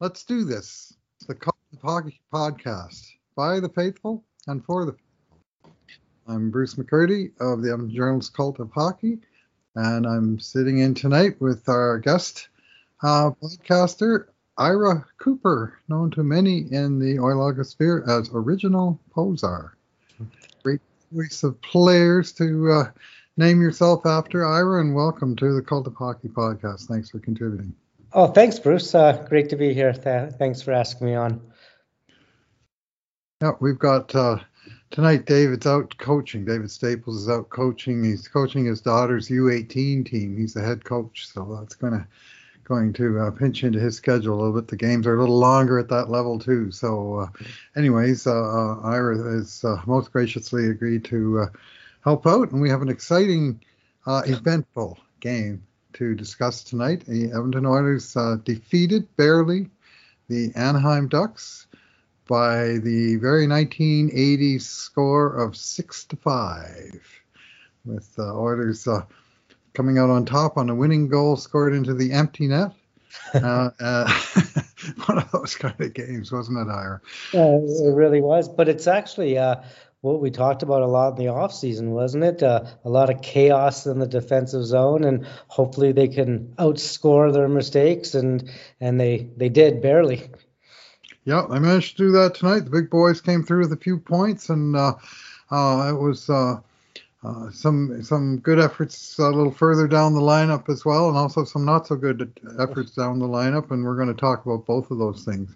Let's do this. The Cult of Hockey podcast by the faithful and for the. I'm Bruce McCurdy of the Edmonton Journal's Cult of Hockey, and I'm sitting in tonight with our guest uh, podcaster, Ira Cooper, known to many in the Oilogosphere as Original Posar. Great choice of players to uh, name yourself after, Ira, and welcome to the Cult of Hockey podcast. Thanks for contributing. Oh, thanks, Bruce. Uh, great to be here. Th- thanks for asking me on. Yeah, we've got uh, tonight. David's out coaching. David Staples is out coaching. He's coaching his daughter's U18 team. He's the head coach, so that's going to going to uh, pinch into his schedule a little bit. The games are a little longer at that level too. So, uh, anyways, uh, uh Ira has most graciously agreed to help out, and we have an exciting, eventful game to discuss tonight. The Edmonton Oilers defeated barely the Anaheim Ducks by the very 1980s score of six to five, with the Oilers coming out on top on a winning goal scored into the empty net. uh, uh, one of those kind of games, wasn't it, Ira? Uh, it really was. But it's actually uh, what we talked about a lot in the offseason, wasn't it? Uh, a lot of chaos in the defensive zone, and hopefully they can outscore their mistakes, and and they they did barely. Yeah, they managed to do that tonight. The big boys came through with a few points, and uh, uh, it was uh, uh, some some good efforts a little further down the lineup as well, and also some not so good efforts down the lineup, and we're going to talk about both of those things.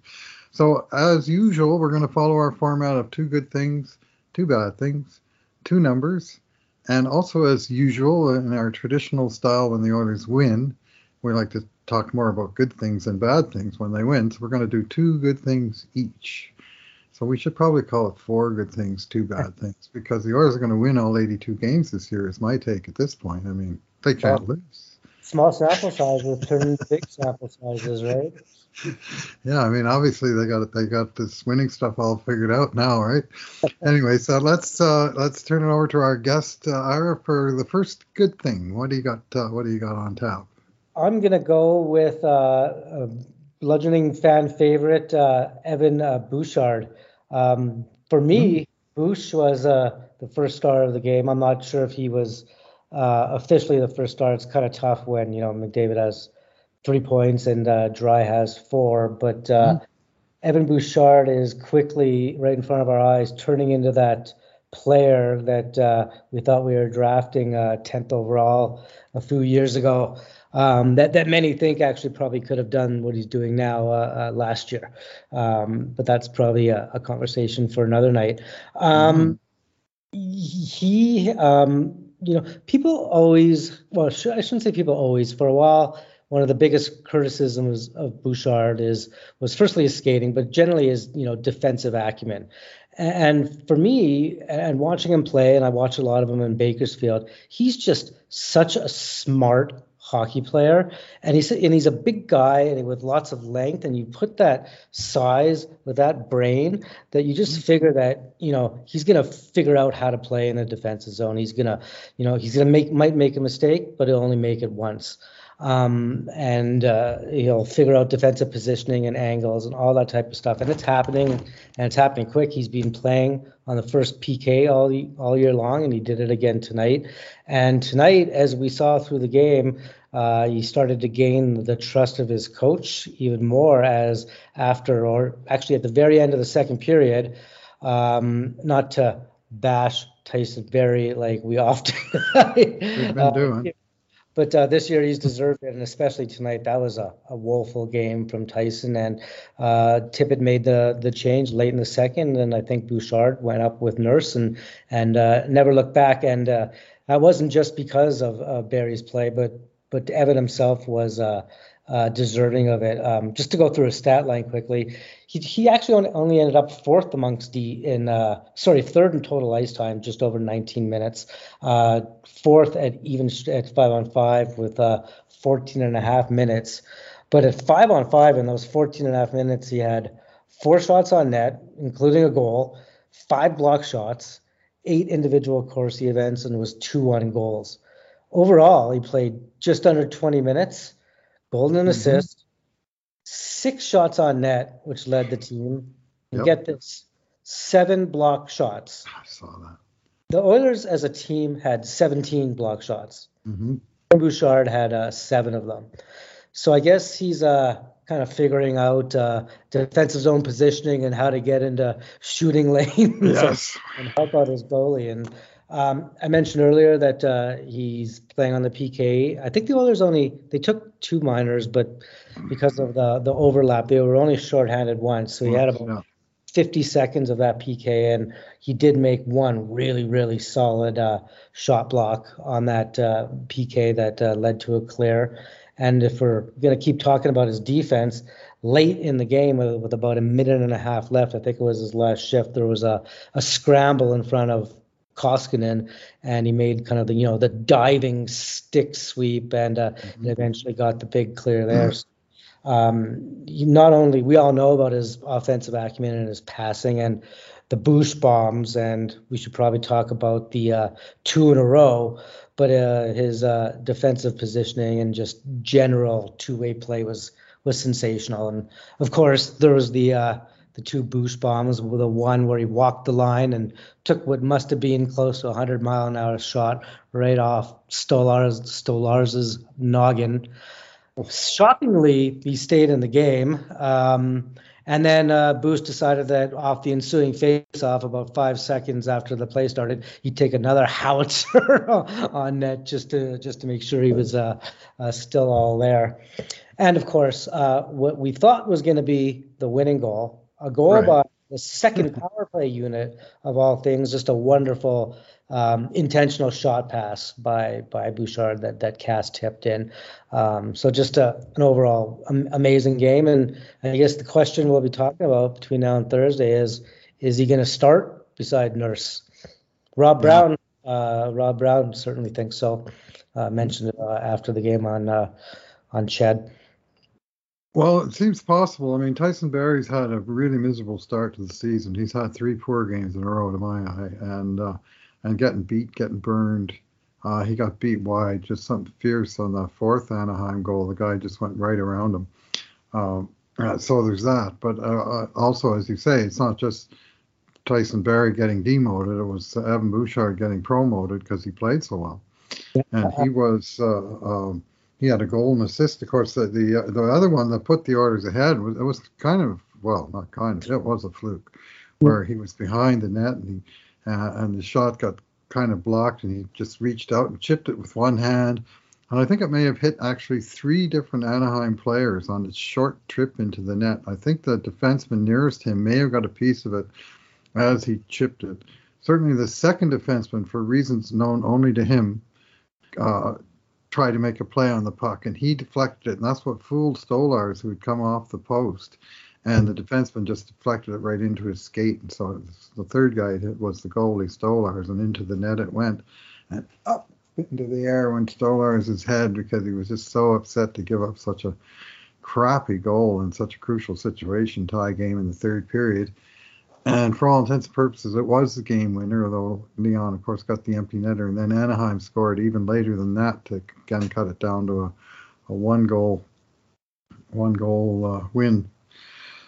So as usual, we're going to follow our format of two good things, two bad things, two numbers, and also as usual in our traditional style when the Oilers win, we like to talk more about good things than bad things when they win. So we're going to do two good things each. So we should probably call it four good things, two bad things, because the Oilers are going to win all 82 games this year. Is my take at this point. I mean, they can't well, lose. Small sample sizes turn big sample sizes, right? Yeah, I mean, obviously they got they got this winning stuff all figured out now, right? anyway, so let's uh, let's turn it over to our guest uh, Ira for the first good thing. What do you got? Uh, what do you got on tap? I'm gonna go with uh, bludgeoning fan favorite uh, Evan uh, Bouchard. Um, for me, mm-hmm. Bouch was uh, the first star of the game. I'm not sure if he was uh, officially the first star. It's kind of tough when you know McDavid has three points and uh, Drai has four, but mm-hmm. Evan Bouchard is quickly right in front of our eyes, turning into that player that uh, we thought we were drafting uh, 10th overall a few years ago um, that that many think actually probably could have done what he's doing now uh, uh, last year. Um, but that's probably a, a, conversation for another night. Um, mm-hmm. He, um, you know, people always, well, I shouldn't say people always. For a while, one of the biggest criticisms of Bouchard is was firstly his skating, but generally his you know defensive acumen. And for me, and watching him play, and I watch a lot of him in Bakersfield, he's just such a smart hockey player, and he's and he's a big guy and with lots of length, and you put that size with that brain that you just mm-hmm. figure that you know he's gonna figure out how to play in the defensive zone. He's gonna you know he's gonna make might make a mistake, but he'll only make it once um, and uh, he'll figure out defensive positioning and angles and all that type of stuff. And it's happening, and it's happening quick. He's been playing on the first PK all all year long, and he did it again tonight. And tonight, as we saw through the game, uh, he started to gain the trust of his coach even more as after, or actually at the very end of the second period, um, not to bash Tyson Barrie like we often We've been uh, doing. But uh, this year he's deserved it, and especially tonight, that was a, a woeful game from Tyson. And uh, Tippett made the the change late in the second, and I think Bouchard went up with Nurse and and uh, never looked back. And uh, that wasn't just because of uh, Barrie's play, but but Evan himself was uh, deserving of it. Um, just to go through a stat line quickly, he, he actually only, ended up fourth amongst D in uh, sorry third in total ice time, just over 19 minutes. Uh, fourth at even at five on five with uh, 14 and a half minutes. But at five on five in those 14 and a half minutes, he had four shots on net, including a goal, five block shots, eight individual Corsi events, and was two on goals. Overall, he played just under 20 minutes golden mm-hmm. assist, six shots on net, which led the team. And Yep. get this, seven block shots. I saw that. The Oilers as a team had 17 block shots. hmm Bouchard had uh, seven of them. So I guess he's uh, kind of figuring out uh, defensive zone positioning and how to get into shooting lanes and- Yes. and, help out his goalie. And um, I mentioned earlier that uh, he's playing on the PK. I think the Oilers only they took two minors, but because of the the overlap, they were only shorthanded once. So he had about Yeah. 50 seconds of that PK, and he did make one really, really solid uh, shot block on that uh, PK that uh, led to a clear. And if we're going to keep talking about his defense, late in the game, with, with about a minute and a half left, I think it was his last shift, there was a, a scramble in front of Koskinen, and he made kind of the you know the diving stick sweep, and, uh, and eventually got the big clear there. So, um, not only we all know about his offensive acumen and his passing and the boost bombs, and we should probably talk about the uh, two in a row, but uh, his uh, defensive positioning and just general two-way play was was sensational. And of course, there was the uh, the two boost bombs, the one where he walked the line and took what must have been close to a 100 mile an hour shot right off Stolarz Stolarz's noggin. Shockingly, he stayed in the game. Um, and then uh, Bouch decided that off the ensuing face-off, about five seconds after the play started, he'd take another howitzer on net just to just to make sure he was uh, uh, still all there. And of course, uh, what we thought was going to be the winning goal, a goal Right. by the second power play unit of all things, just a wonderful um, intentional shot pass by by Bouchard that that cast tipped in. Um, so just a, an overall am- amazing game, and I guess the question we'll be talking about between now and Thursday is: Is he going to start beside Nurse? Rob Yeah. Brown, uh, Rob Brown certainly thinks so. Uh, mentioned it uh, after the game on uh, on Ched. Well, it seems possible. I mean, Tyson Barrie's had a really miserable start to the season. He's had three poor games in a row, to my eye, and uh, and getting beat, getting burned. Uh, he got beat wide, just something fierce on the fourth Anaheim goal. The guy just went right around him. Um, uh, so there's that. But uh, uh, also, as you say, it's not just Tyson Barrie getting demoted. It was Evan Bouchard getting promoted because he played so well, and he was. Uh, um, he had a goal and assist. Of course, the the, uh, the other one that put the Oilers ahead was it was kind of well, not kind of it was a fluke, where he was behind the net and he uh, and the shot got kind of blocked and he just reached out and chipped it with one hand. And I think it may have hit actually three different Anaheim players on its short trip into the net. I think the defenseman nearest him may have got a piece of it as he chipped it. Certainly, the second defenseman, for reasons known only to him, uh, tried to make a play on the puck, and he deflected it, and that's what fooled Stolarz, who had come off the post, and the defenseman just deflected it right into his skate, and so the third guy hit was the goalie Stolarz, and into the net it went, and up into the air went Stolarz' head because he was just so upset to give up such a crappy goal in such a crucial situation, tie game in the third period. And for all intents and purposes, it was the game winner, although Leon, of course, got the empty netter. And then Anaheim scored even later than that to again cut it down to a, a one goal, one goal uh, win.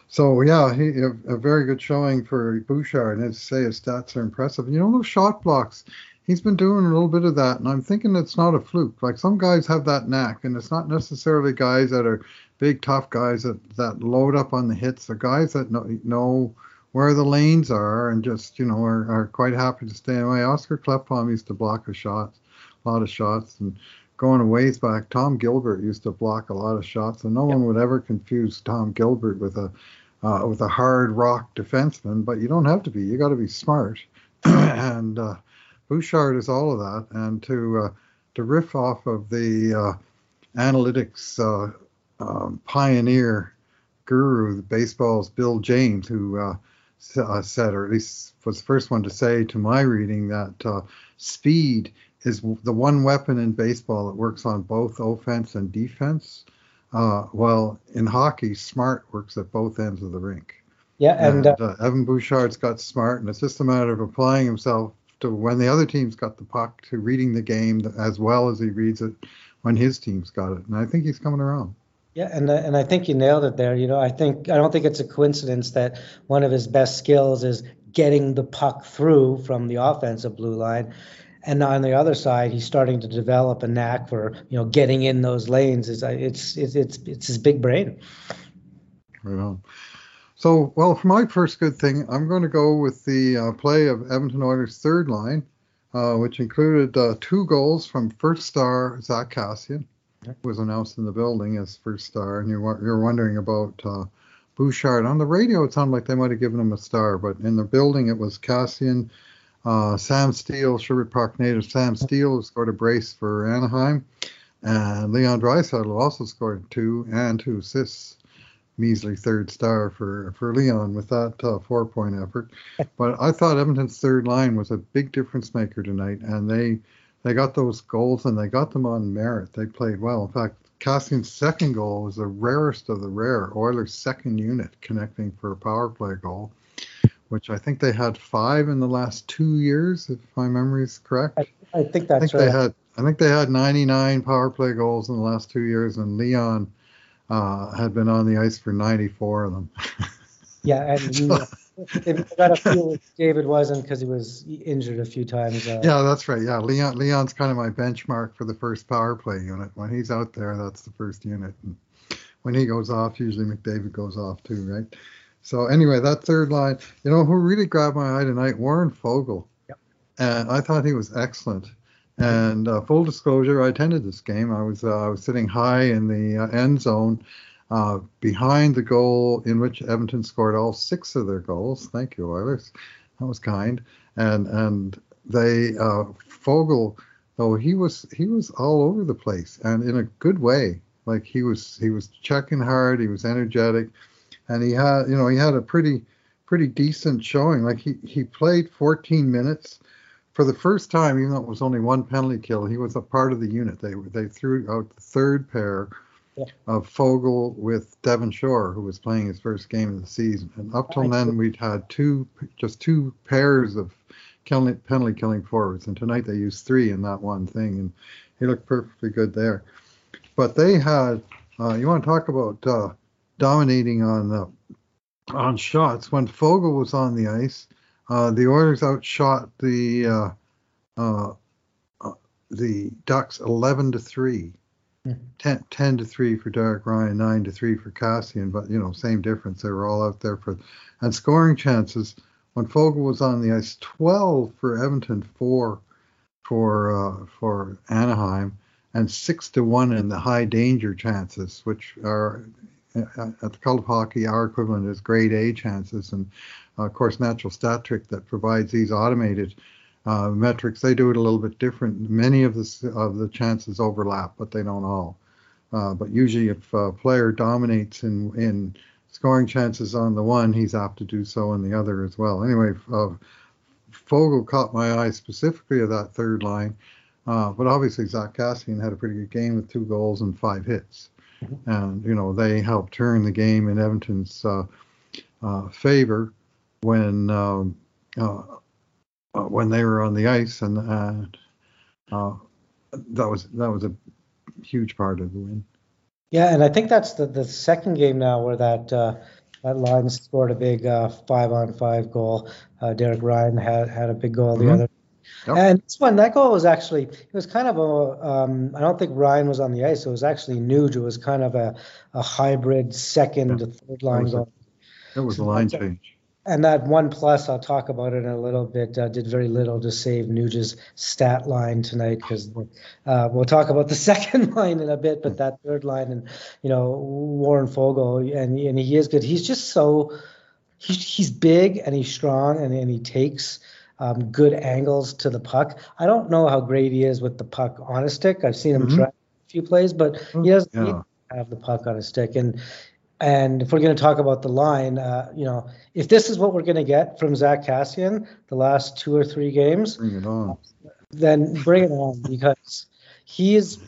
So yeah, he a, a very good showing for Bouchard. And as I say, his stats are impressive. You know those shot blocks. He's been doing a little bit of that, and I'm thinking it's not a fluke. Like some guys have that knack, and it's not necessarily guys that are big tough guys that, that load up on the hits. They're guys that know, know where the lanes are and just you know are, are quite happy to stay away. Oscar Klefbom used to block a shot, a lot of shots, and going a ways back, Tom Gilbert used to block a lot of shots, and no one would ever confuse Tom Gilbert with a uh, with a hard rock defenseman. But you don't have to be. You got to be smart, and uh, Bouchard is all of that. And to uh, to riff off of the uh, analytics uh, um, pioneer guru, the baseball's Bill James, who uh, said, or at least was the first one to say to my reading, that uh, speed is the one weapon in baseball that works on both offense and defense. Uh, well, in hockey, smart works at both ends of the rink. Yeah, and And, uh, uh, Evan Bouchard's got smart, and it's just a matter of applying himself to when the other team's got the puck, to reading the game as well as he reads it when his team's got it. And I think he's coming around. Yeah, and and I think you nailed it there. You know, I think I don't think it's a coincidence that one of his best skills is getting the puck through from the offensive blue line. And on the other side, he's starting to develop a knack for you know getting in those lanes. It's it's it's it's, it's his big brain. Right on. So, well, for my first good thing, I'm going to go with the uh, play of Edmonton Oilers' third line, uh, which included uh, two goals from first star Zach Kassian, who was announced in the building as first star, and you're, you're wondering about uh, Bouchard. On the radio, it sounded like they might have given him a star, but in the building, it was Kassian, uh, Sam Steel, Sherwood Park native Sam Steel, who scored a brace for Anaheim, and Leon Draisaitl also scored two and two assists measly third star for for Leon with that uh, four point effort. But I thought Edmonton's third line was a big difference maker tonight, and they they got those goals and they got them on merit. They played well. In fact, Kassian's second goal was the rarest of the rare. Oilers' second unit connecting for a power play goal, which I think they had five in the last two years, if my memory is correct. I, I think that's I think right. they had I think they had 99 power play goals in the last two years, and Leon uh, had been on the ice for 94 of them. yeah, and you, if got a feel David wasn't because he was injured a few times. Uh, yeah, that's right. Yeah, Leon Leon's kind of my benchmark for the first power play unit. When he's out there, that's the first unit. And when he goes off, usually McDavid goes off too, right? So anyway, that third line, you know, who really grabbed my eye tonight? Warren Foegele. Yep. And I thought he was excellent. And uh, full disclosure, I attended this game. I was uh, I was sitting high in the uh, end zone, uh, behind the goal in which Edmonton scored all six of their goals. Thank you, Oilers. That was kind. And and they uh, Foegele, though he was he was all over the place and in a good way. Like he was he was checking hard. He was energetic, and he had you know he had a pretty pretty decent showing. Like he he played 14 minutes for the first time, even though it was only one penalty kill, he was a part of the unit. They they threw out the third pair yeah. of Foegele with Devin Shore, who was playing his first game of the season. And up till then, we'd had two just two pairs of killing, penalty killing forwards, and tonight they used three in that one thing, and he looked perfectly good there. But they had uh, you want to talk about uh, dominating on uh, on shots when Foegele was on the ice. Uh, the Oilers outshot the uh, uh, the Ducks 11 to 3. Mm-hmm. 10, 10 to 3 for Derek Ryan, 9 to 3 for Kassian, but you know, same difference. They were all out there for and scoring chances. When Foegele was on the ice, 12 for Edmonton, 4 for uh, for Anaheim, and 6 to 1 in the high danger chances, which are at the Cult of Hockey, our equivalent is grade A chances. And uh, of course, Natural Stat Trick that provides these automated uh, metrics, they do it a little bit different. Many of the of the chances overlap, but they don't all. Uh, but usually, if a player dominates in in scoring chances on the one, he's apt to do so on the other as well. Anyway, uh, Foegele caught my eye specifically of that third line, uh, but obviously Zach Kassian had a pretty good game with two goals and five hits and you know they helped turn the game in Edmonton's uh, uh, favor when um, uh, Uh, when they were on the ice, and uh, uh, that was that was a huge part of the win. Yeah, and I think that's the the second game now where that. that line scored a big five on five goal. Derek Ryan had had a big goal mm-hmm. the other Yep. And this one, that goal was actually, it was kind of a, um, I don't think Ryan was on the ice. It was actually Nuge. It was kind of a, a hybrid second to third line it goal. A, it was a line change. And that one plus, I'll talk about it in a little bit, uh, did very little to save Nuge's stat line tonight because uh, we'll talk about the second line in a bit, but that third line and, you know, Warren Foegele, and, and he is good. He's just so, he's, he's big and he's strong and, and he takes – um, good angles to the puck. I don't know how great he is with the puck on a stick. I've seen him mm-hmm. try a few plays, but he doesn't yeah. have the puck on a stick. And and if we're going to talk about the line, uh, you know, if this is what we're going to get from Zach Kassian the last two or three games, bring it on. Then bring it on because he is.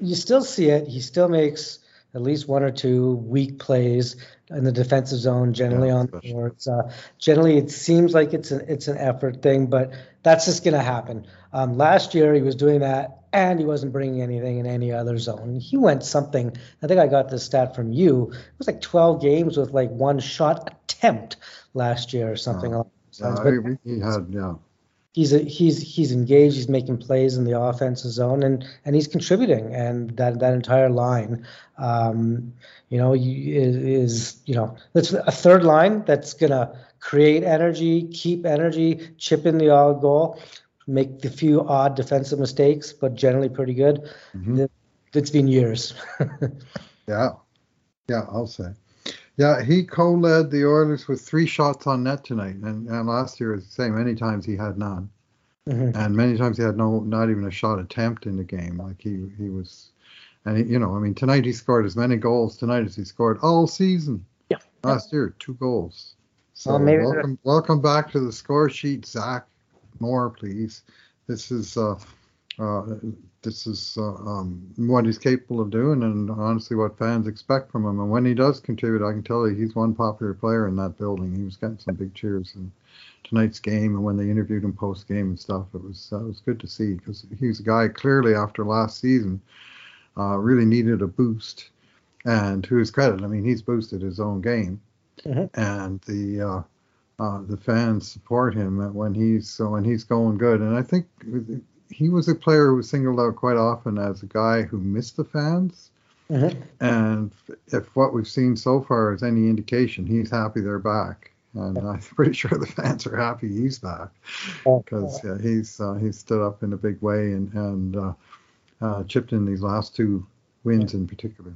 You still see it. He still makes at least one or two weak plays in the defensive zone, generally yeah, on the boards. Uh, generally, it seems like it's an it's an effort thing, but that's just going to happen. Um, last year, he was doing that and he wasn't bringing anything in any other zone. He went something. I think I got this stat from you. It was like 12 games with like one shot attempt last year or something. Oh, yeah, he had yeah he's a, he's he's engaged. He's making plays in the offensive zone, and and he's contributing. And that that entire line, um, you know, is, is you know that's a third line that's gonna create energy, keep energy, chip in the odd goal, make the few odd defensive mistakes, but generally pretty good. Mm-hmm. It's been years. yeah, yeah, I'll say. Yeah, he co-led the Oilers with three shots on net tonight, and, and last year was the same. Many times he had none, mm-hmm. and many times he had no, not even a shot attempt in the game. Like he he was, and he, you know, I mean, tonight he scored as many goals tonight as he scored all season. Yeah. Last year, two goals. So well, welcome, welcome back to the score sheet, Zach. More, please. This is uh, uh, this is uh, um, what he's capable of doing, and honestly, what fans expect from him. And when he does contribute, I can tell you he's one popular player in that building. He was getting some big cheers in tonight's game, and when they interviewed him post game and stuff, it was uh, it was good to see because he's a guy clearly after last season uh, really needed a boost. And to his credit, I mean, he's boosted his own game, mm-hmm. and the uh, uh, the fans support him when he's so when he's going good. And I think he was a player who was singled out quite often as a guy who missed the fans. Mm-hmm. And if what we've seen so far is any indication, he's happy they're back. And I'm pretty sure the fans are happy he's back because yeah, he's uh, he's stood up in a big way and and uh, uh, chipped in these last two wins in particular.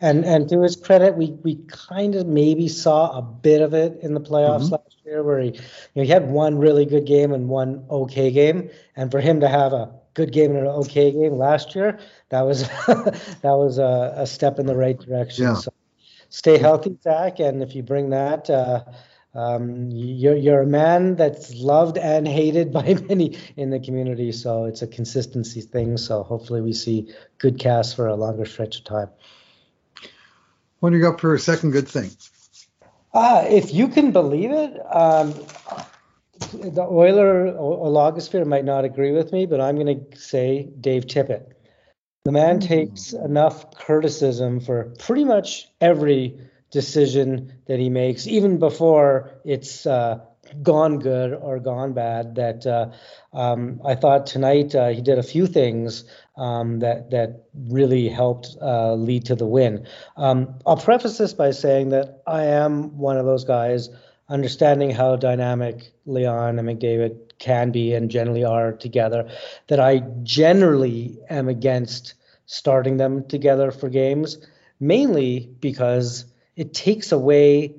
And and to his credit, we we kind of maybe saw a bit of it in the playoffs mm-hmm. Where he you know, he had one really good game and one okay game, and for him to have a good game and an okay game last year, that was that was a, a, step in the right direction. Yeah. So stay healthy, Zach, and if you bring that. Uh, um, you're you're a man that's loved and hated by many in the community, so it's a consistency thing. So hopefully we see good casts for a longer stretch of time. What do you got for a second good thing? Uh, if you can believe it, um, the Oiler or Logosphere might not agree with me, but I'm going to say Dave Tippett. The man mm-hmm. takes enough criticism for pretty much every decision that he makes, even before it's uh, gone good or gone bad. That uh, um, I thought tonight uh, he did a few things um, that that really helped uh, lead to the win. Um, I'll preface this by saying that I am one of those guys, understanding how dynamic Leon and McDavid can be and generally are together. That I generally am against starting them together for games, mainly because it takes away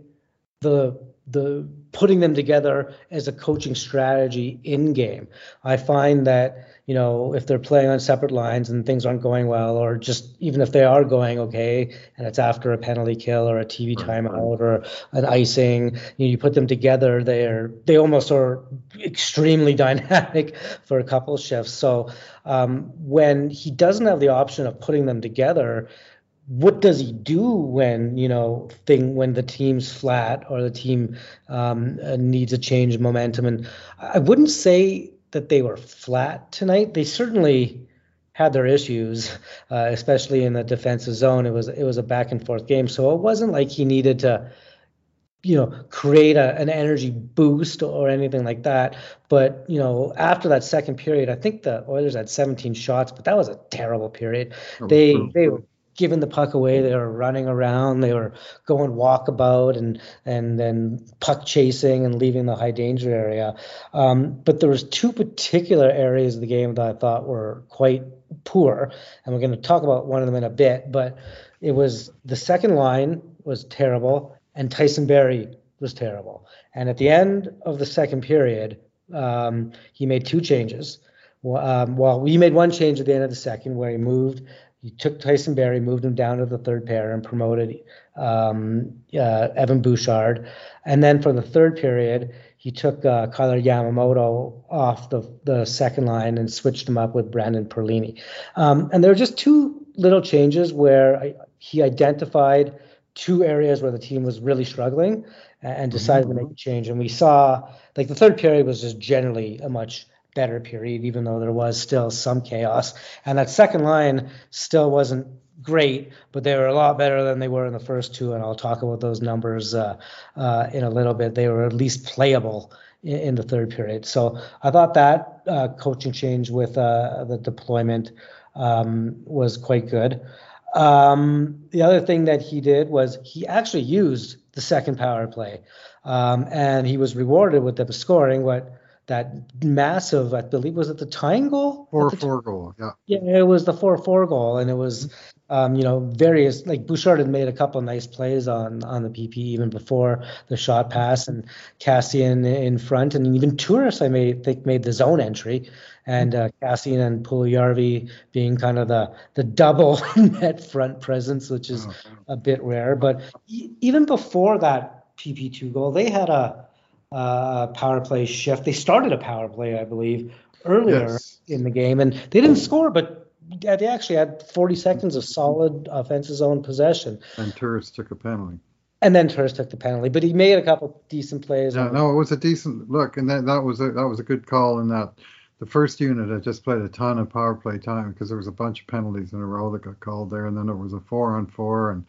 the the putting them together as a coaching strategy in game. I find that you know if they're playing on separate lines and things aren't going well, or just even if they are going okay and it's after a penalty kill or a TV timeout or an icing, you, know, you put them together, they're they almost are extremely dynamic for a couple shifts. So um, when he doesn't have the option of putting them together what does he do when you know thing when the team's flat or the team um, uh, needs a change of momentum and i wouldn't say that they were flat tonight. They certainly had their issues uh, especially in the defensive zone. It was it was a back and forth game. So it wasn't like he needed to you know create a, an energy boost or anything like that. But you know after that second period i think the oilers had 17 shots but that was a terrible period. They they giving the puck away. They were running around. They were going walkabout and and then puck chasing and leaving the high danger area. Um, but there was two particular areas of the game that I thought were quite poor, and we're going to talk about one of them in a bit. But it was the second line was terrible, and Tyson Barrie was terrible. And at the end of the second period, um, he made two changes. Um, well, we made one change at the end of the second where he moved he took Tyson Barrie, moved him down to the third pair, and promoted um, uh, Evan Bouchard. And then for the third period, he took uh, Kailer Yamamoto off the, the second line and switched him up with Brendan Perlini. Um, and there were just two little changes where I, he identified two areas where the team was really struggling and decided mm-hmm. to make a change. And we saw, like, the third period was just generally a much better period, even though there was still some chaos. And that second line still wasn't great, but they were a lot better than they were in the first two. And I'll talk about those numbers uh, uh, in a little bit. They were at least playable in, in the third period. So I thought that uh, coaching change with uh, the deployment um, was quite good. Um, the other thing that he did was he actually used the second power play, um, and he was rewarded with the scoring what that massive, I believe, was it the tying goal? Four four goal, yeah. Yeah, it was the four four goal, and it was um, you know, various like Bouchard had made a couple nice plays on on the PP even before the shot pass, and Kassian in front, and even Turris I may think made the zone entry, and uh, Kassian and Puljujarvi being kind of the the double net front presence, which is oh, a bit rare. But e- even before that PP two goal, they had a, a power play shift. They started a power play, I believe, earlier yes. in the game, and they didn't score, but they actually had 40 seconds of solid offensive zone possession. And Turris took a penalty. And then Turris took the penalty, but he made a couple decent plays. Yeah, no, it was a decent look, and that that was a that was a good call. In that the first unit had just played a ton of power play time because there was a bunch of penalties in a row that got called there, and then there was a four on four, and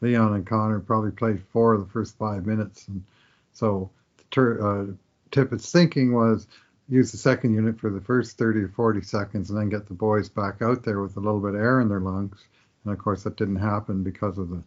Leon and Connor probably played four of the first five minutes, and so uh, Tippett's thinking was use the second unit for the first 30 or 40 seconds and then get the boys back out there with a little bit of air in their lungs. And of course, that didn't happen because of the,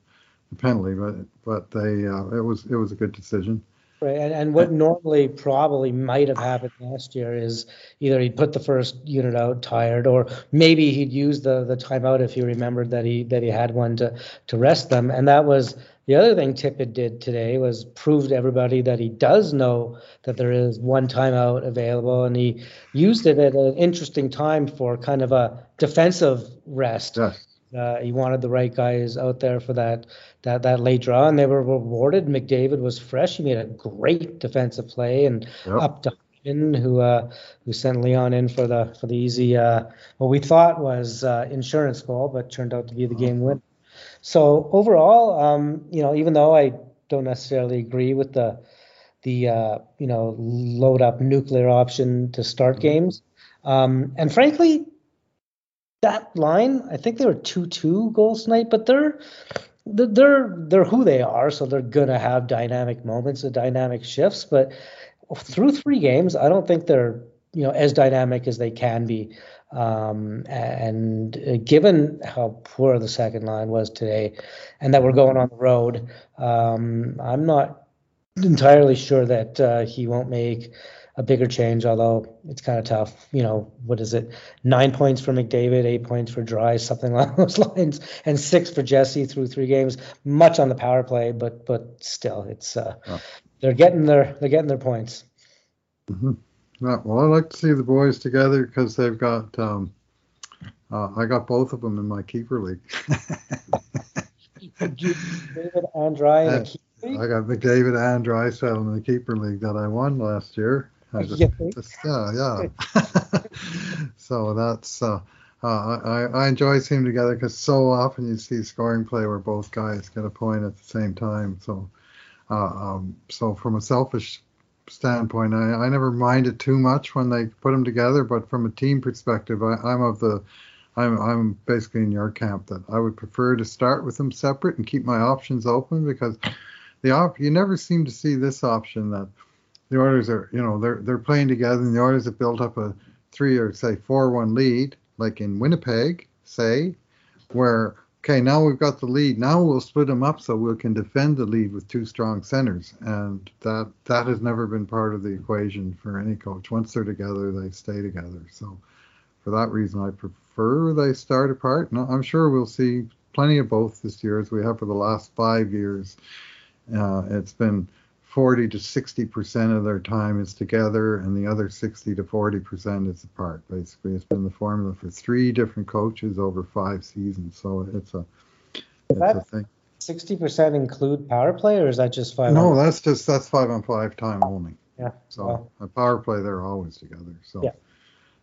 the penalty, but but they uh, it was it was a good decision. Right, and, and what normally probably might have happened last year is either he'd put the first unit out tired, or maybe he'd use the the timeout if he remembered that he that he had one to to rest them, and that was the other thing Tippett did today was prove to everybody that he does know that there is one timeout available, and he used it at an interesting time for kind of a defensive rest. Yes. Uh, he wanted the right guys out there for that that that late draw, and they were rewarded. McDavid was fresh. He made a great defensive play and yep. up to who uh, who sent Leon in for the for the easy uh, what we thought was uh, insurance goal, but turned out to be the game winner. So overall, um, you know, even though I don't necessarily agree with the the uh, you know load up nuclear option to start mm-hmm. games, um, and frankly, that line I think they were two two goals tonight, but they're they're they're who they are, so they're gonna have dynamic moments and dynamic shifts. But through three games, I don't think they're you know as dynamic as they can be. Um, and uh, given how poor the second line was today, and that we're going on the road, um, I'm not entirely sure that uh, he won't make a bigger change. Although it's kind of tough. You know, what is it? Nine points for McDavid, eight points for Drai, something along those lines, and six for Jesse through three games. Much on the power play, but but still, it's uh, oh. they're getting their they're getting their points. Mm-hmm. Yeah, well, I like to see the boys together because they've got. Um, uh, I got both of them in my keeper league. David Andrei in I got McDavid and Draisaitl in the keeper league that I won last year. I just, just, yeah, yeah. so that's uh, uh, I, I enjoy seeing them together because so often you see scoring play where both guys get a point at the same time. So, uh, um, so from a selfish standpoint, I, I never minded too much when they put them together. But from a team perspective, I, I'm of the I'm I'm basically in your camp that I would prefer to start with them separate and keep my options open because the op you never seem to see this option that the Oilers are you know they're they're playing together and the Oilers have built up a three or say four one lead like in Winnipeg say where okay, now we've got the lead. Now we'll split them up so we can defend the lead with two strong centers, and that that has never been part of the equation for any coach. Once they're together, they stay together. So for that reason, I prefer they start apart. No, I'm sure we'll see plenty of both this year, as we have for the last five years. Uh, it's been 40 to 60 percent of their time is together, and the other 60 to 40 percent is apart. Basically, it's been the formula for three different coaches over five seasons. So it's a it's a thing. 60 percent include power play, or is that just five? No, that's just that's five on five time only. Yeah. So well. a power play, they're always together. So. Yeah.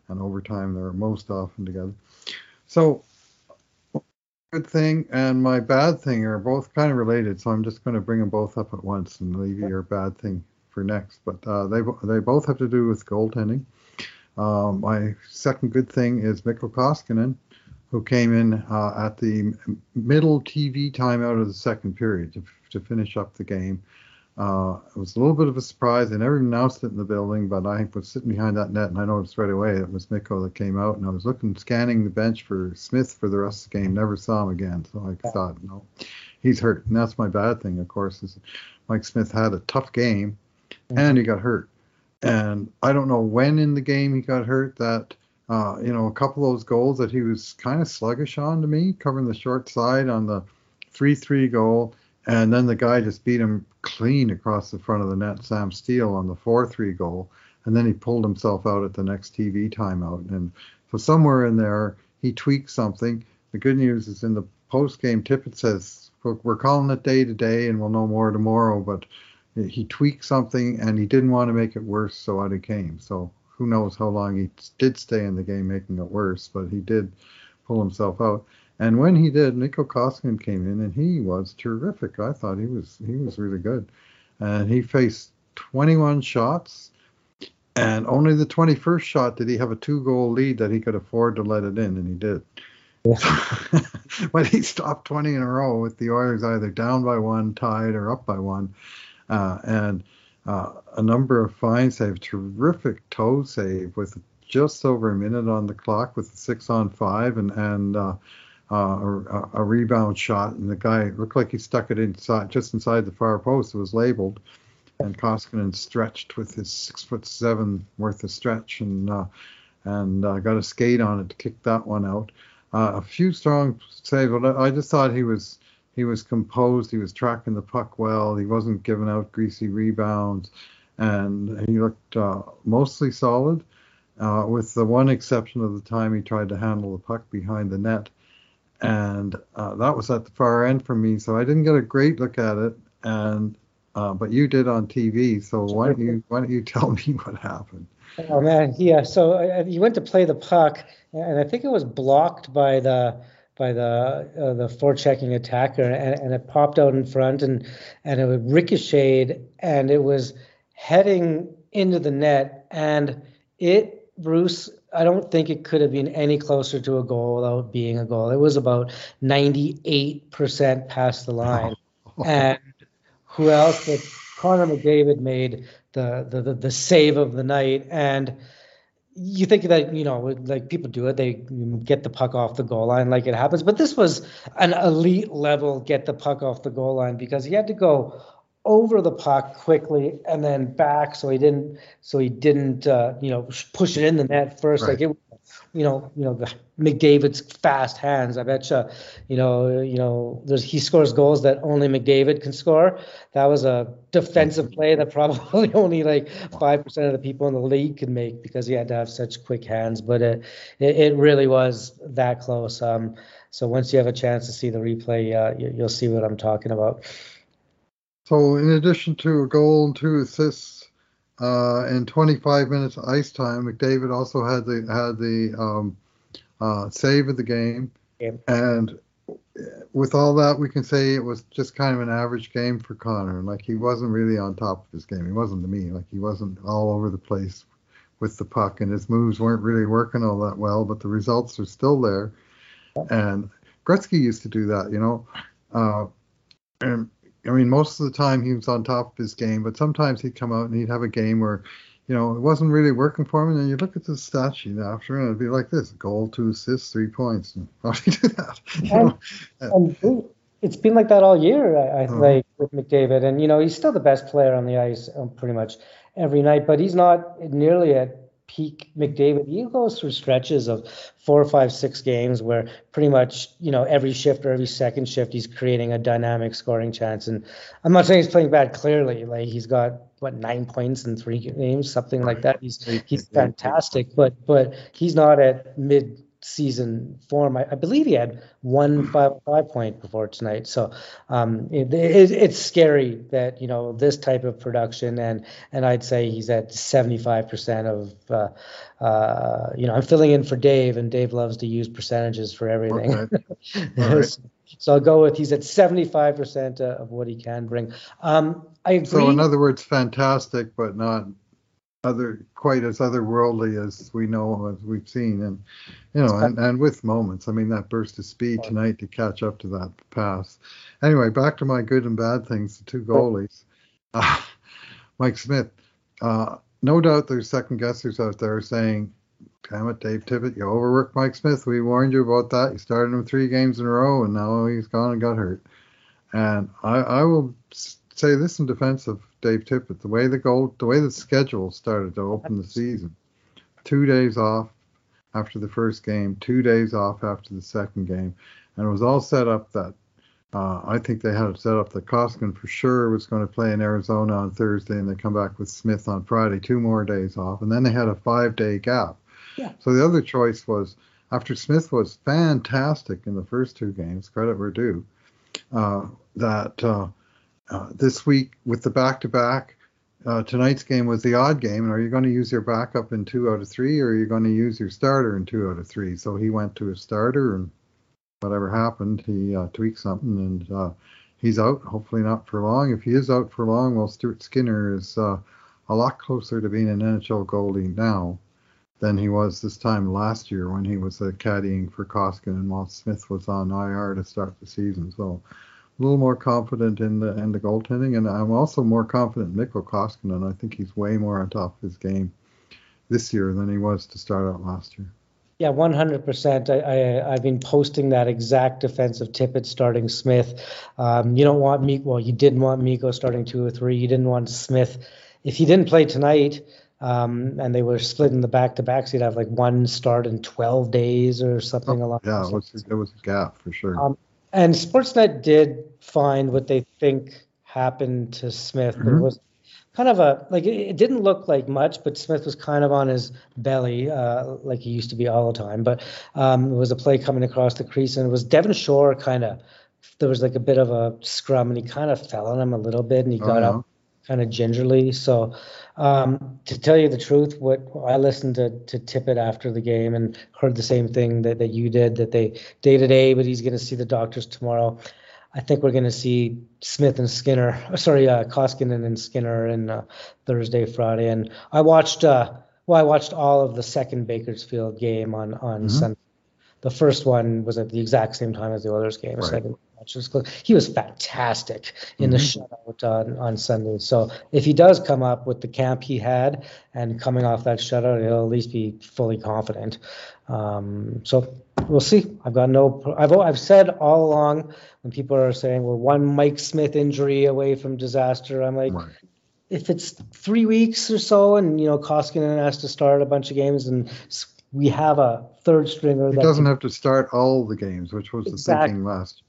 And overtime, they're most often together. So good thing and my bad thing are both kind of related, so I'm just going to bring them both up at once and leave your bad thing for next. But uh, they they both have to do with goaltending. Um, my second good thing is Mikko Koskinen, who came in uh, at the middle TV timeout of the second period to, to finish up the game. Uh, it was a little bit of a surprise. They never announced it in the building, but I was sitting behind that net and I noticed right away it was Mikko that came out. And I was looking, scanning the bench for Smith for the rest of the game. Never saw him again. So I thought, no, he's hurt. And that's my bad thing, of course, is Mike Smith had a tough game mm-hmm. and he got hurt. And I don't know when in the game he got hurt that, uh, you know, a couple of those goals that he was kind of sluggish on to me, covering the short side on the 3 3 goal. And then the guy just beat him clean across the front of the net, Sam Steel, on the 4 3 goal. And then he pulled himself out at the next TV timeout. And so somewhere in there, he tweaked something. The good news is in the post game Tippett says, we're calling it day to day and we'll know more tomorrow. But he tweaked something and he didn't want to make it worse, so out he came. So who knows how long he did stay in the game, making it worse, but he did pull himself out. And when he did, Mikko Koskinen came in and he was terrific. I thought he was he was really good, and he faced 21 shots, and only the 21st shot did he have a two-goal lead that he could afford to let it in, and he did. Yeah. but he stopped 20 in a row with the Oilers either down by one, tied, or up by one, uh, and uh, a number of fine saves, terrific toe save with just over a minute on the clock with the six on five, and and uh, uh, a, a, rebound shot, and the guy looked like he stuck it inside, just inside the far post. It was labeled, and Koskinen stretched with his six foot seven worth of stretch, and uh, and uh, got a skate on it to kick that one out. Uh, a few strong saves, but I just thought he was he was composed. He was tracking the puck well. He wasn't giving out greasy rebounds, and he looked uh, mostly solid. Uh, with the one exception of the time he tried to handle the puck behind the net and uh, that was at the far end for me. So I didn't get a great look at it, and uh, but you did on TV. So why don't you why don't you tell me what happened? Oh man, yeah. So uh, he went to play the puck, and I think it was blocked by the by the uh, the forechecking attacker, and, and it popped out in front, and and it ricocheted, and it was heading into the net, and it Bruce I don't think it could have been any closer to a goal without being a goal. It was about 98% past the line. Oh. and who else but Connor McDavid made the, the, the, the, save of the night. And you think that, you know, like people do it, they get the puck off the goal line like it happens. But this was an elite level get the puck off the goal line because he had to go over the puck quickly and then back so he didn't so he didn't uh, you know push it in the net first. Right. like it you know you know the McDavid's fast hands. I bet you you know you know there's he scores goals that only McDavid can score. That was a defensive play that probably only like 5% of the people in the league could make because he had to have such quick hands but it it, it really was that close. Um so once you have a chance to see the replay uh, you, you'll see what I'm talking about so, in addition to a goal and two assists uh, in 25 minutes of ice time, McDavid also had the had the um, uh, save of the game. And with all that, we can say it was just kind of an average game for Connor. Like he wasn't really on top of his game. He wasn't to me. Like he wasn't all over the place with the puck, and his moves weren't really working all that well. But the results are still there. And Gretzky used to do that, you know. Uh, and I mean, most of the time he was on top of his game, but sometimes he'd come out and he'd have a game where, you know, it wasn't really working for him. And then you look at the stat sheet after, and it'd be like this: goal, two assists, three points. And how do you do that? You and, and it's been like that all year. I, I uh-huh. like with McDavid, and you know, he's still the best player on the ice um, pretty much every night, but he's not nearly at peak McDavid, he goes through stretches of four, five, six games where pretty much, you know, every shift or every second shift, he's creating a dynamic scoring chance. And I'm not saying he's playing bad clearly. Like he's got what nine points in three games, something like that. He's he's fantastic, but but he's not at mid season form. I, I, believe he had one five five point before tonight. So um, it, it, it's scary that you know this type of production, and and I'd say he's at seventy five percent of. Uh, uh, you know, I'm filling in for Dave, and Dave loves to use percentages for everything. Okay. right. so I'll go with he's at 75% of what he can bring. Um, I agree. So in other words, fantastic, but not other quite as otherworldly as we know as we've seen and you know and, and with moments. I mean that burst of speed tonight to catch up to that pass. Anyway back to my good and bad things the two goalies. Uh, mike smith uh, no doubt there's second guessers out there saying damn it dave tippett you overworked mike smith. We warned you about that. You started him three games in a row and now he's gone and got hurt. And i, I will say this in defense of Dave Tippett. The way the goal, the way the schedule started to open the season, two days off after the first game, two days off after the second game, and it was all set up that uh, I think they had it set up that Koskinen for sure was going to play in Arizona on Thursday, and they come back with Smith on Friday, two more days off, and then they had a five-day gap. Yeah. So the other choice was after Smith was fantastic in the first two games, credit where due, uh, that uh, uh, this week with the back-to-back. Uh, tonight's game was the odd game, are you going to use your backup in two out of three, or are you going to use your starter in two out of three? So he went to his starter, and whatever happened, he uh, tweaked something, and uh, he's out. Hopefully not for long. If he is out for long, well, Stuart Skinner is uh, a lot closer to being an NHL goalie now than he was this time last year when he was uh, caddying for Koskinen and while Smith was on IR to start the season. So a little more confident in the in the goaltending, and I'm also more confident in Mikko Koskinen. I think he's way more on top of his game this year than he was to start out last year. Yeah, 100%. I, I, I've been posting that exact defensive Tippett starting Smith. Um, you don't want me. Well, you didn't want Mikko starting two or three. You didn't want Smith. If he didn't play tonight, um, and they were split in the back to backs, you'd have like one start in 12 days or something oh, along. Yeah, it was, it was a gap for sure. Um, and Sportsnet did find what they think happened to Smith. Mm-hmm. It was kind of a like it, didn't look like much, but Smith was kind of on his belly, uh, like he used to be all the time. But um, it was a play coming across the crease, and it was Devin Shore kind of. There was like a bit of a scrum, and he kind of fell on him a little bit, and he oh, got up kind of gingerly. So, um, to tell you the truth, what I listened to to Tippett after the game and heard the same thing that, that you did that they day to day, but he's going to see the doctors tomorrow. I think we're going to see Smith and Skinner, sorry, uh, Koskinen and Skinner in uh, Thursday, Friday. And I watched, uh, well, I watched all of the second Bakersfield game on on mm-hmm. Sunday. The first one was at the exact same time as the Oilers game. Right. Second he was fantastic in mm-hmm. the shutout on, on Sunday. So if he does come up with the camp he had and coming off that shutout, he'll at least be fully confident. Um, so we'll see. I've got no. I've I've said all along when people are saying we're one Mike Smith injury away from disaster. I'm like. Right. If it's three weeks or so, and you know Koskinen has to start a bunch of games, and we have a third stringer. He doesn't can, have to start all the games, which was exactly. the thinking last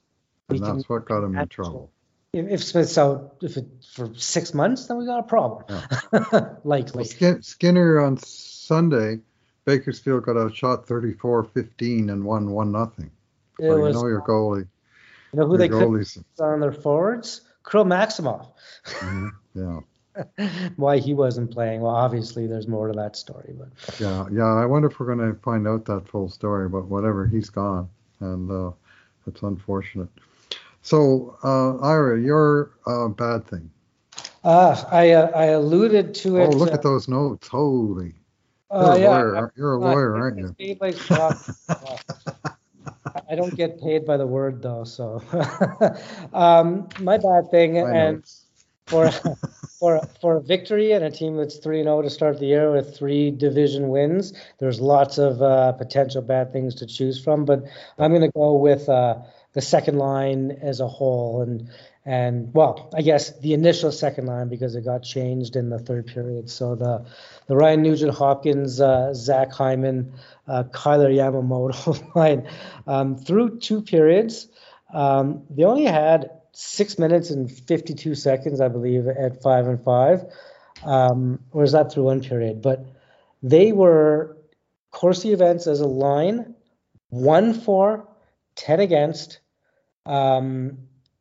and that's what got him in trouble. If, if Smith's out if it, for six months, then we got a problem. Yeah. Likely. Well, Skinner on Sunday, Bakersfield got outshot 34-15 and won one nothing. So you know your goalie. You know who they could on their forwards? Kirill Maksimov. mm-hmm. Yeah. Why he wasn't playing? Well, obviously there's more to that story, but yeah, yeah. I wonder if we're going to find out that full story. But whatever, he's gone, and uh, that's unfortunate. So, uh, Ira, your uh, bad thing. Uh, I uh, I alluded to it. Oh, look uh, at those notes! Holy, uh, you're a yeah, lawyer. You're a lawyer, aren't you? I don't get paid by the word though, so um, my bad thing. I and for for for a victory and a team that's three zero oh to start the year with three division wins, there's lots of uh, potential bad things to choose from. But I'm going to go with. The second line as a whole. And and well i guess the initial second line because it got changed in the third period. So the the ryan nugent hopkins uh, zach hyman uh, kailer yamamoto line um, through two periods um, they only had six minutes and 52 seconds i believe at five and five. Um, or is that through one period? But they were Corsi events as a line one for 10 against um,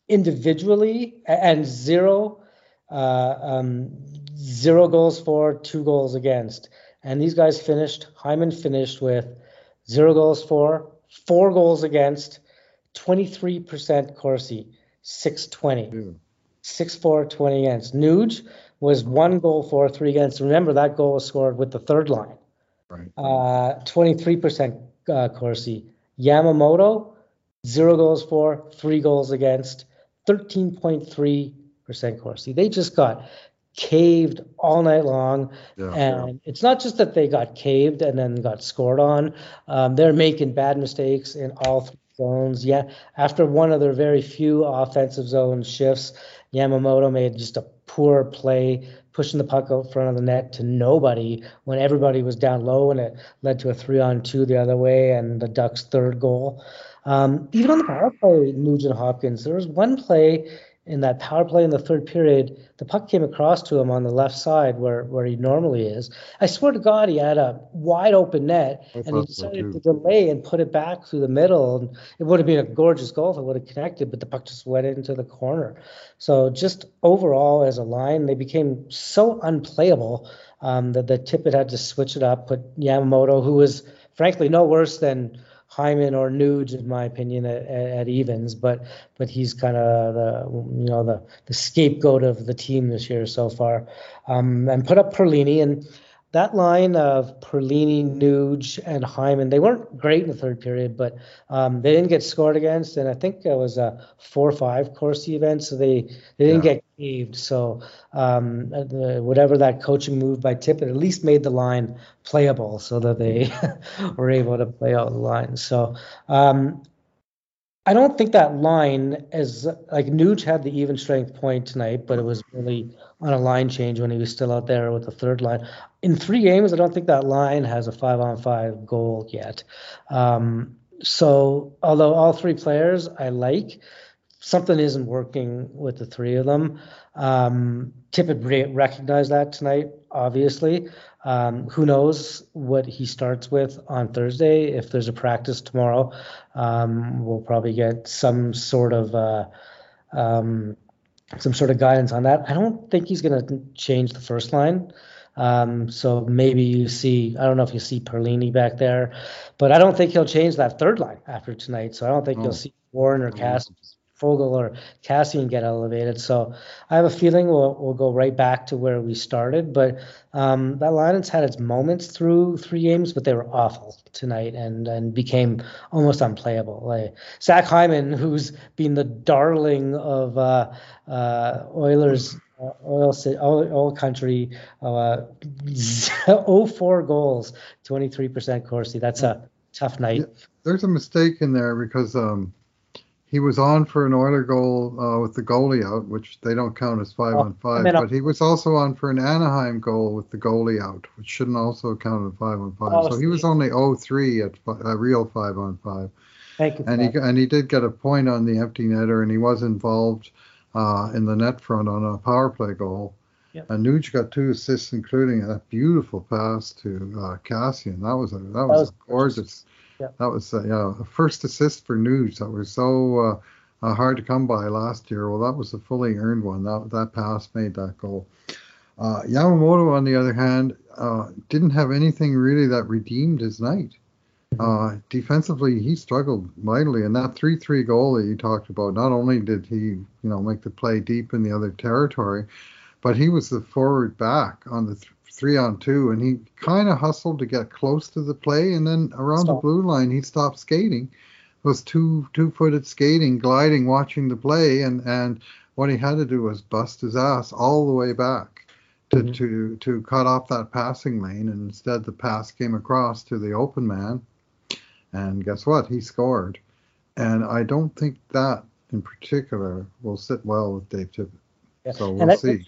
individually and zero uh, um, zero goals for, two goals against. And these guys finished, Hyman finished with zero goals for, four goals against, 23% Corsi, 620. 6 4 20 against. Nuge was one goal for, three against. Remember, that goal was scored with the third line. Right. Uh, 23% uh, Corsi. Yamamoto, zero goals for, three goals against, 13.3% Corsi. They just got caved all night long. Yeah. And it's not just that they got caved and then got scored on. Um, they're making bad mistakes in all three zones. Yeah, after one of their very few offensive zone shifts, Yamamoto made just a poor play, pushing the puck out front of the net to nobody when everybody was down low, and it led to a three-on-two the other way and the Ducks' third goal. Um, even on the power play, Nugent Hopkins, there was one play in that power play in the third period, the puck came across to him on the left side where, where he normally is. I swear to God, he had a wide open net I and he so, decided to delay and put it back through the middle. And it would have been a gorgeous goal if it would have connected, but the puck just went into the corner. So just overall, as a line, they became so unplayable um, that the Tippett had to switch it up, put Yamamoto, who was frankly no worse than Hyman or Nuge, in my opinion, at, at evens, but but he's kind of the you know the the scapegoat of the team this year so far, um, and put up Perlini and that line of Perlini, Nuge, and Hyman, they weren't great in the third period, but um, they didn't get scored against, and I think it was a four or five Corsi event, so they they didn't Yeah. get caved. So um, uh, the, whatever that coaching move by Tippett at least made the line playable, so that they were able to play out the line. So um, I don't think that line is like Nuge had the even strength point tonight, but it was really on a line change when he was still out there with the third line. In three games, I don't think that line has a five on five goal yet. Um, so although all three players I like, something isn't working with the three of them. Um, Tippett re- recognized that tonight, obviously. Um, who knows what he starts with on Thursday? If there's a practice tomorrow, um, we'll probably get some sort of uh, um, some sort of guidance on that. I don't think he's going to change the first line. Um, so maybe you see, I don't know if you see Perlini back there, but I don't think he'll change that third line after tonight. So I don't think Oh. you'll see Warren or Cass, Foegele or Kassian get elevated. So I have a feeling we'll, we'll go right back to where we started. But um, that line has had its moments through three games, but they were awful tonight and and became almost unplayable. Like Zach Hyman, who's been the darling of uh, uh, Oilers. Uh, oil, oil, oil country, uh, 04 goals, 23% Corsi. That's a tough night. There's a mistake in there because um, he was on for an Oiler goal uh, with the goalie out, which they don't count as five Oh, on five. But he was also on for an Anaheim goal with the goalie out, which shouldn't also count as five on five. Oh, so he was see. only 0-3 at fi- a real five on five. Thank you. And he that. and he did get a point on the empty netter, and he was involved uh, in the net front on a power play goal. Yep. And Nuge got two assists, including a beautiful pass to uh, Kassian. That was a that was, was a gorgeous. Yep. That was uh, yeah, a first assist for Nuge. That was so uh, uh, hard to come by last year. Well, that was a fully earned one. That that pass made that goal. Uh, Yamamoto, on the other hand, uh, didn't have anything really that redeemed his night. Uh, defensively, he struggled mightily, and that three-three goal that you talked about. Not only did he, you know, make the play deep in the other territory, but he was the forward back on the th- three-on-two, and he kind of hustled to get close to the play, and then around the blue line, he stopped skating. Was two two-footed skating, gliding, watching the play, and and what he had to do was bust his ass all the way back to Mhm. to to cut off that passing lane, and instead the pass came across to the open man, and guess what? He scored. And I don't think that in particular will sit well with Dave Tippett. Yeah. So we'll see.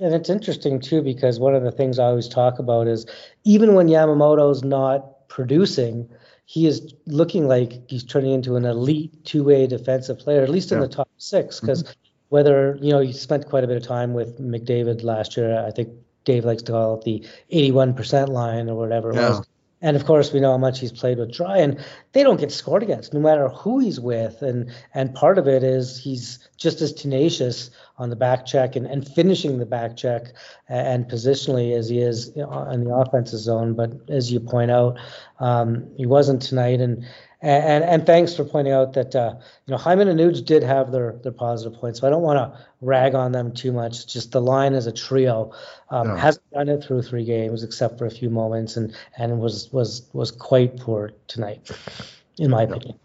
And it's interesting too because one of the things I always talk about is even when Yamamoto's not producing, he is looking like he's turning into an elite two-way defensive player, at least in Yeah. the top six. Mm-hmm. Because whether you know he spent quite a bit of time with McDavid last year, I think Dave likes to call it the 81% line or whatever it Yeah. was. And of course, we know how much he's played with Drai, and they don't get scored against, no matter who he's with. And and part of it is he's just as tenacious on the back check and, and finishing the back check and positionally as he is in the offensive zone. But as you point out, um, he wasn't tonight. And And, and, and thanks for pointing out that uh, you know Hyman and Nuge did have their their positive points, so I don't want to rag on them too much. Just the line as a trio um, no. hasn't done it through three games except for a few moments, and and was was was quite poor tonight, in my opinion.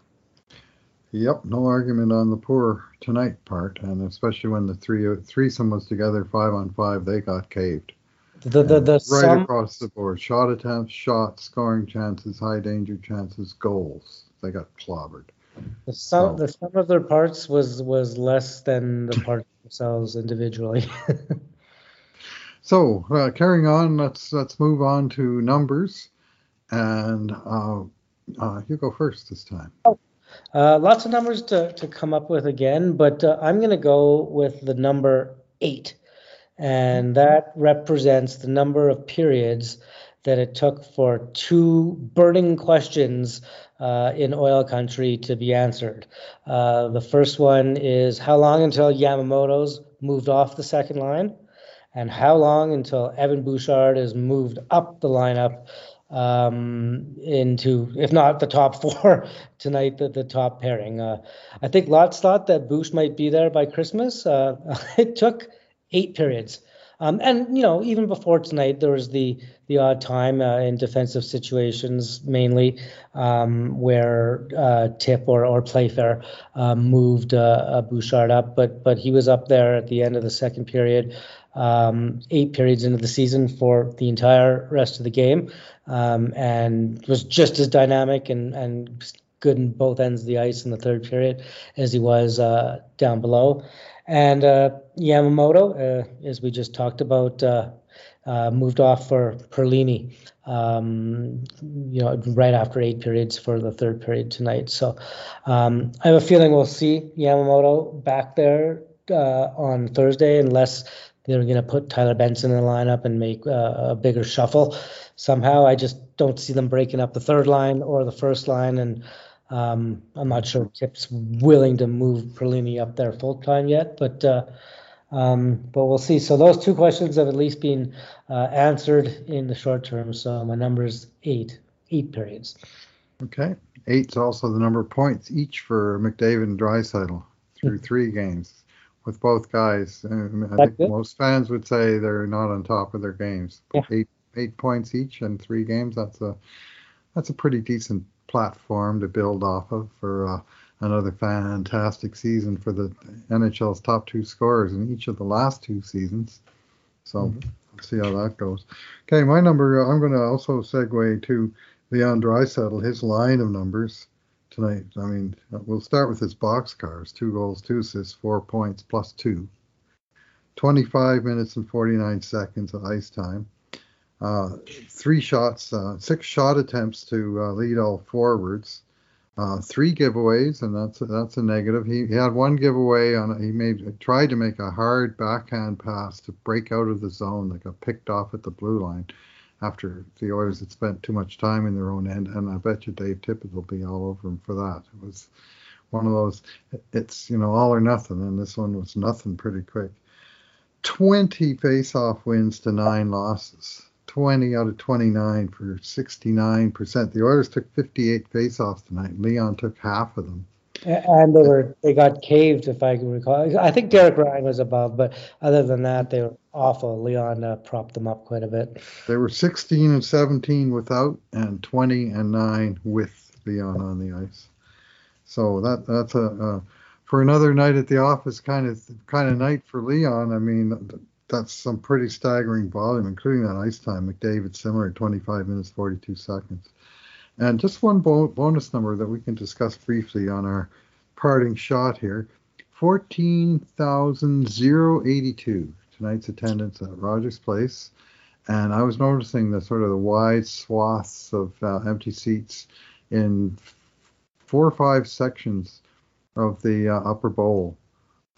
Yep, no argument on the poor tonight part, and especially when the three threesome was together five on five, they got caved. The the, the right sum, across the board, shot attempts, shots, scoring chances, high danger chances, goals. They got clobbered. The sum so. the sum of their parts was was less than the parts themselves individually. so uh, carrying on, let's let's move on to numbers, and uh, uh, you go first this time. Oh. Uh, lots of numbers to, to come up with again, but uh, I'm going to go with the number eight. And that represents the number of periods that it took for two burning questions uh, in oil country to be answered. Uh, the first one is how long until Yamamoto's moved off the second line? And how long until Evan Bouchard is moved up the lineup um, into, if not the top four tonight, the, the top pairing. Uh, I think lots thought that Bouch might be there by Christmas. Uh, it took eight periods. Um, and you know, even before tonight, there was the the odd time uh, in defensive situations, mainly um, where uh, Tip or or Playfair uh, moved uh, Bouchard up, but but he was up there at the end of the second period, um, eight periods into the season for the entire rest of the game um, and was just as dynamic and, and good in both ends of the ice in the third period as he was uh, down below. And uh, Yamamoto, uh, as we just talked about, uh, uh, moved off for Perlini, um, you know, right after eight periods for the third period tonight. So um, I have a feeling we'll see Yamamoto back there uh, on Thursday, unless they're going to put Tyler Benson in the lineup and make uh, a bigger shuffle somehow. I just don't see them breaking up the third line or the first line, and um, I'm not sure Tip's willing to move Perlini up there full time yet, but uh, um, but we'll see. So those two questions have at least been uh, answered in the short term. So my number is eight, eight periods. Okay, eight's also the number of points each for McDavid and Draisaitl through hmm. three games with both guys. I think most fans would say they're not on top of their games. Yeah. Eight eight points each in three games. That's a that's a pretty decent platform to build off of for uh, another fantastic season for the NHL's top two scorers in each of the last two seasons. So mm-hmm. we'll see how that goes. Okay, my number. I'm going to also segue to Leon Draisaitl, his line of numbers tonight. I mean, we'll start with his box cars: two goals, two assists, four points, plus two. 25 minutes and 49 seconds of ice time. Uh, three shots, uh, six shot attempts to uh, lead all forwards. Uh, three giveaways, and that's a, that's a negative. He, he had one giveaway on. He made tried to make a hard backhand pass to break out of the zone that got picked off at the blue line after the Oilers had spent too much time in their own end, and I bet you Dave Tippett will be all over him for that. It was one of those, it's you know all or nothing, and this one was nothing pretty quick. 20 face-off wins to nine losses. 20 out of 29 for 69%. The Oilers took 58 face-offs tonight. Leon took half of them and they were they got caved if I can recall. I think Derek Ryan was above, but other than that, they were awful. Leon uh, propped them up quite a bit. They were 16 and 17 without, and 20 and nine with Leon on the ice. So that that's a uh, for another night at the office kind of kind of night for Leon. I mean, that's some pretty staggering volume, including that ice time. McDavid similar, 25 minutes 42 seconds. And just one bo- bonus number that we can discuss briefly on our parting shot here 14,082 tonight's attendance at Rogers Place. And I was noticing the sort of the wide swaths of uh, empty seats in four or five sections of the uh, upper bowl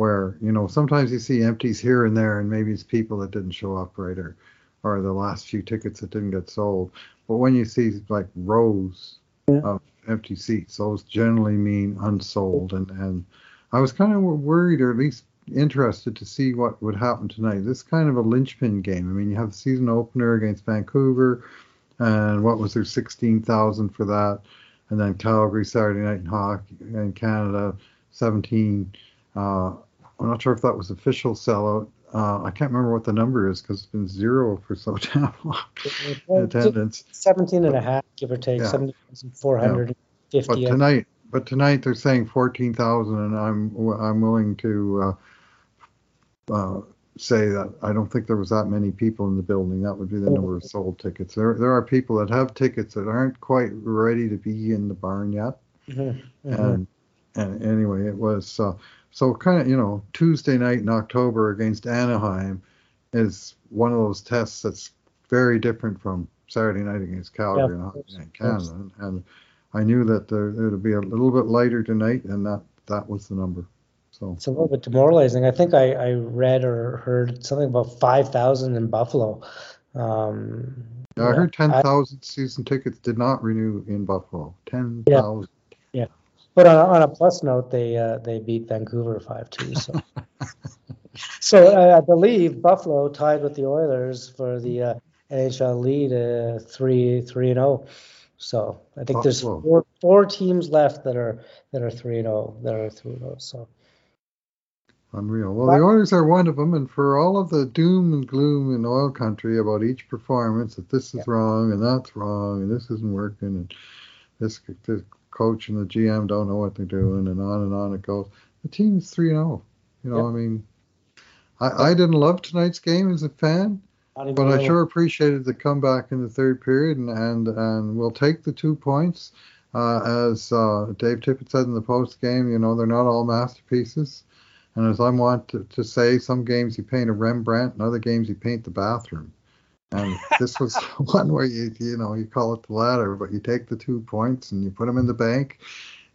where you know sometimes you see empties here and there and maybe it's people that didn't show up right or or the last few tickets that didn't get sold but when you see like rows yeah. of empty seats, those generally mean unsold. And, and I was kind of worried, or at least interested, to see what would happen tonight. This is kind of a linchpin game. I mean, you have the season opener against Vancouver, and what was there, 16,000 for that. and then Calgary Saturday night in hockey in Canada, 17. Uh, I'm not sure if that was official sellout. Uh, I can't remember what the number is because it's been zero for so damn long attendance. 17 and a half, give or take, Yeah. 17,450. But tonight, but tonight they're saying 14,000, and I'm I'm willing to uh, uh, say that I don't think there was that many people in the building. That would be the number of sold tickets. There there are people that have tickets that aren't quite ready to be in the barn yet. Mhm, mhm. And and anyway, it was uh, so kind of you know Tuesday night in October against Anaheim is one of those tests that's very different from Saturday night against Calgary and, course, and. Canada. And I knew that there it would be a little bit lighter tonight, and that that was the number. So It's a little bit demoralizing. I think I, I read or heard something about 5,000 in Buffalo. Um, yeah, I heard 10,000 season tickets did not renew in Buffalo. 10,000. But on, a- on a plus note, they uh, they beat Vancouver five two. So, so uh, I believe Buffalo tied with the Oilers for the uh, NHL lead, uh, three three and zero. So I think there's four four teams left that are that are three and zero. That are three and zero. So Unreal. Well, the Oilers are one of them, and for all of the doom and gloom in oil country about each performance, that this is Yeah. wrong and that's wrong and this isn't working and this, this coach and the GM don't know what they're doing and on and on it goes. The team's three and zero. You know, Yeah. I mean, I, I didn't love tonight's game as a fan, but I sure appreciated the comeback in the third period, and and, and we'll take the two points. Uh, as uh, Dave Tippett said in the post game, you know they're not all masterpieces, and as I want to, to say, some games you paint a Rembrandt, and other games you paint the bathroom. And this was one where you you know you call it the ladder, but you take the two points and you put them in the bank,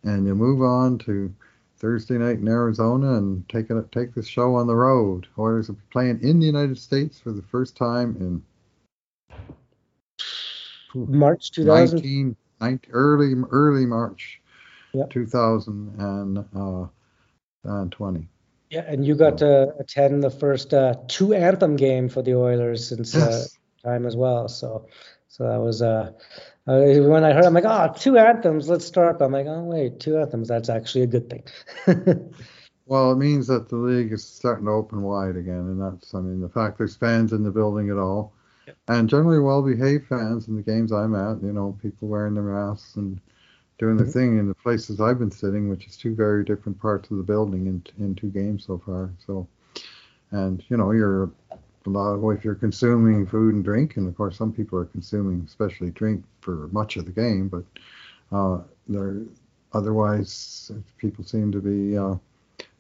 and you move on to Thursday night in Arizona and take it take the show on the road. Oilers are playing in the United States for the first time in March 2019, 19, 19 early early March Yep. 2020. Yeah, and you got to attend the first uh, two anthem game for the Oilers since uh, Yes. Time as well. So, so that was uh, uh, when I heard, I'm like, oh, two anthems, let's start. But I'm like, oh wait, two anthems, that's actually a good thing. Well, it means that the league is starting to open wide again, and that's I mean the fact there's fans in the building at all, Yep. and generally well-behaved fans in the games I'm at. You know, people wearing their masks and doing their Mhm. thing in the places I've been sitting, which is two very different parts of the building in in two games so far. So, and you know, you're a lot if you're consuming food and drink, and of course some people are consuming especially drink for much of the game, but uh, they're otherwise people seem to be. Uh,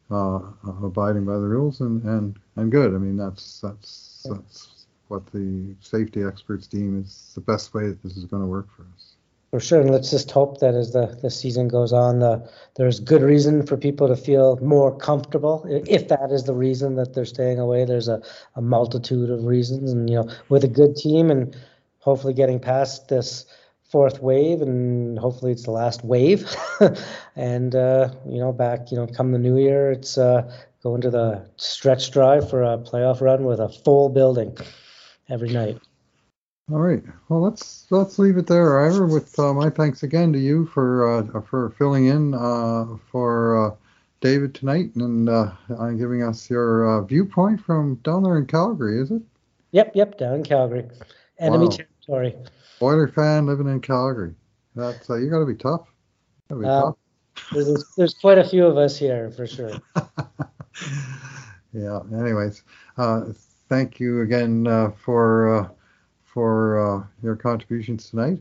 uh, abiding by the rules and, and, and good. I mean, that's that's that's what the safety experts deem is the best way that this is going to work for us. For sure, and let's just hope that as the, the season goes on, the, there's good reason for people to feel more comfortable. If that is the reason that they're staying away, there's a, a multitude of reasons. And, you know, with a good team and hopefully getting past this fourth wave, and hopefully it's the last wave. and, uh, you know, back, you know, come the new year, it's uh, going to the stretch drive for a playoff run with a full building every night. All right. Well, let's let's leave it there, Ivor. With uh, my thanks again to you for uh, for filling in uh, for uh, David tonight and uh, giving us your uh, viewpoint from down there in Calgary. Is it Yep, yep, down in Calgary. Enemy Wow. territory. Oiler fan living in Calgary? That's uh, you got to be tough. Gotta be Uh, tough. There's, there's quite a few of us here for sure. yeah. Anyways, uh, thank you again uh, for uh, for uh, your contributions tonight,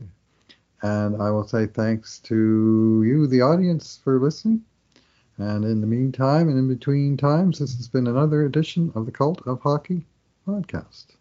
and I will say thanks to you, the audience, for listening. And in the meantime, and in between times, this has been another edition of the Cult of Hockey podcast.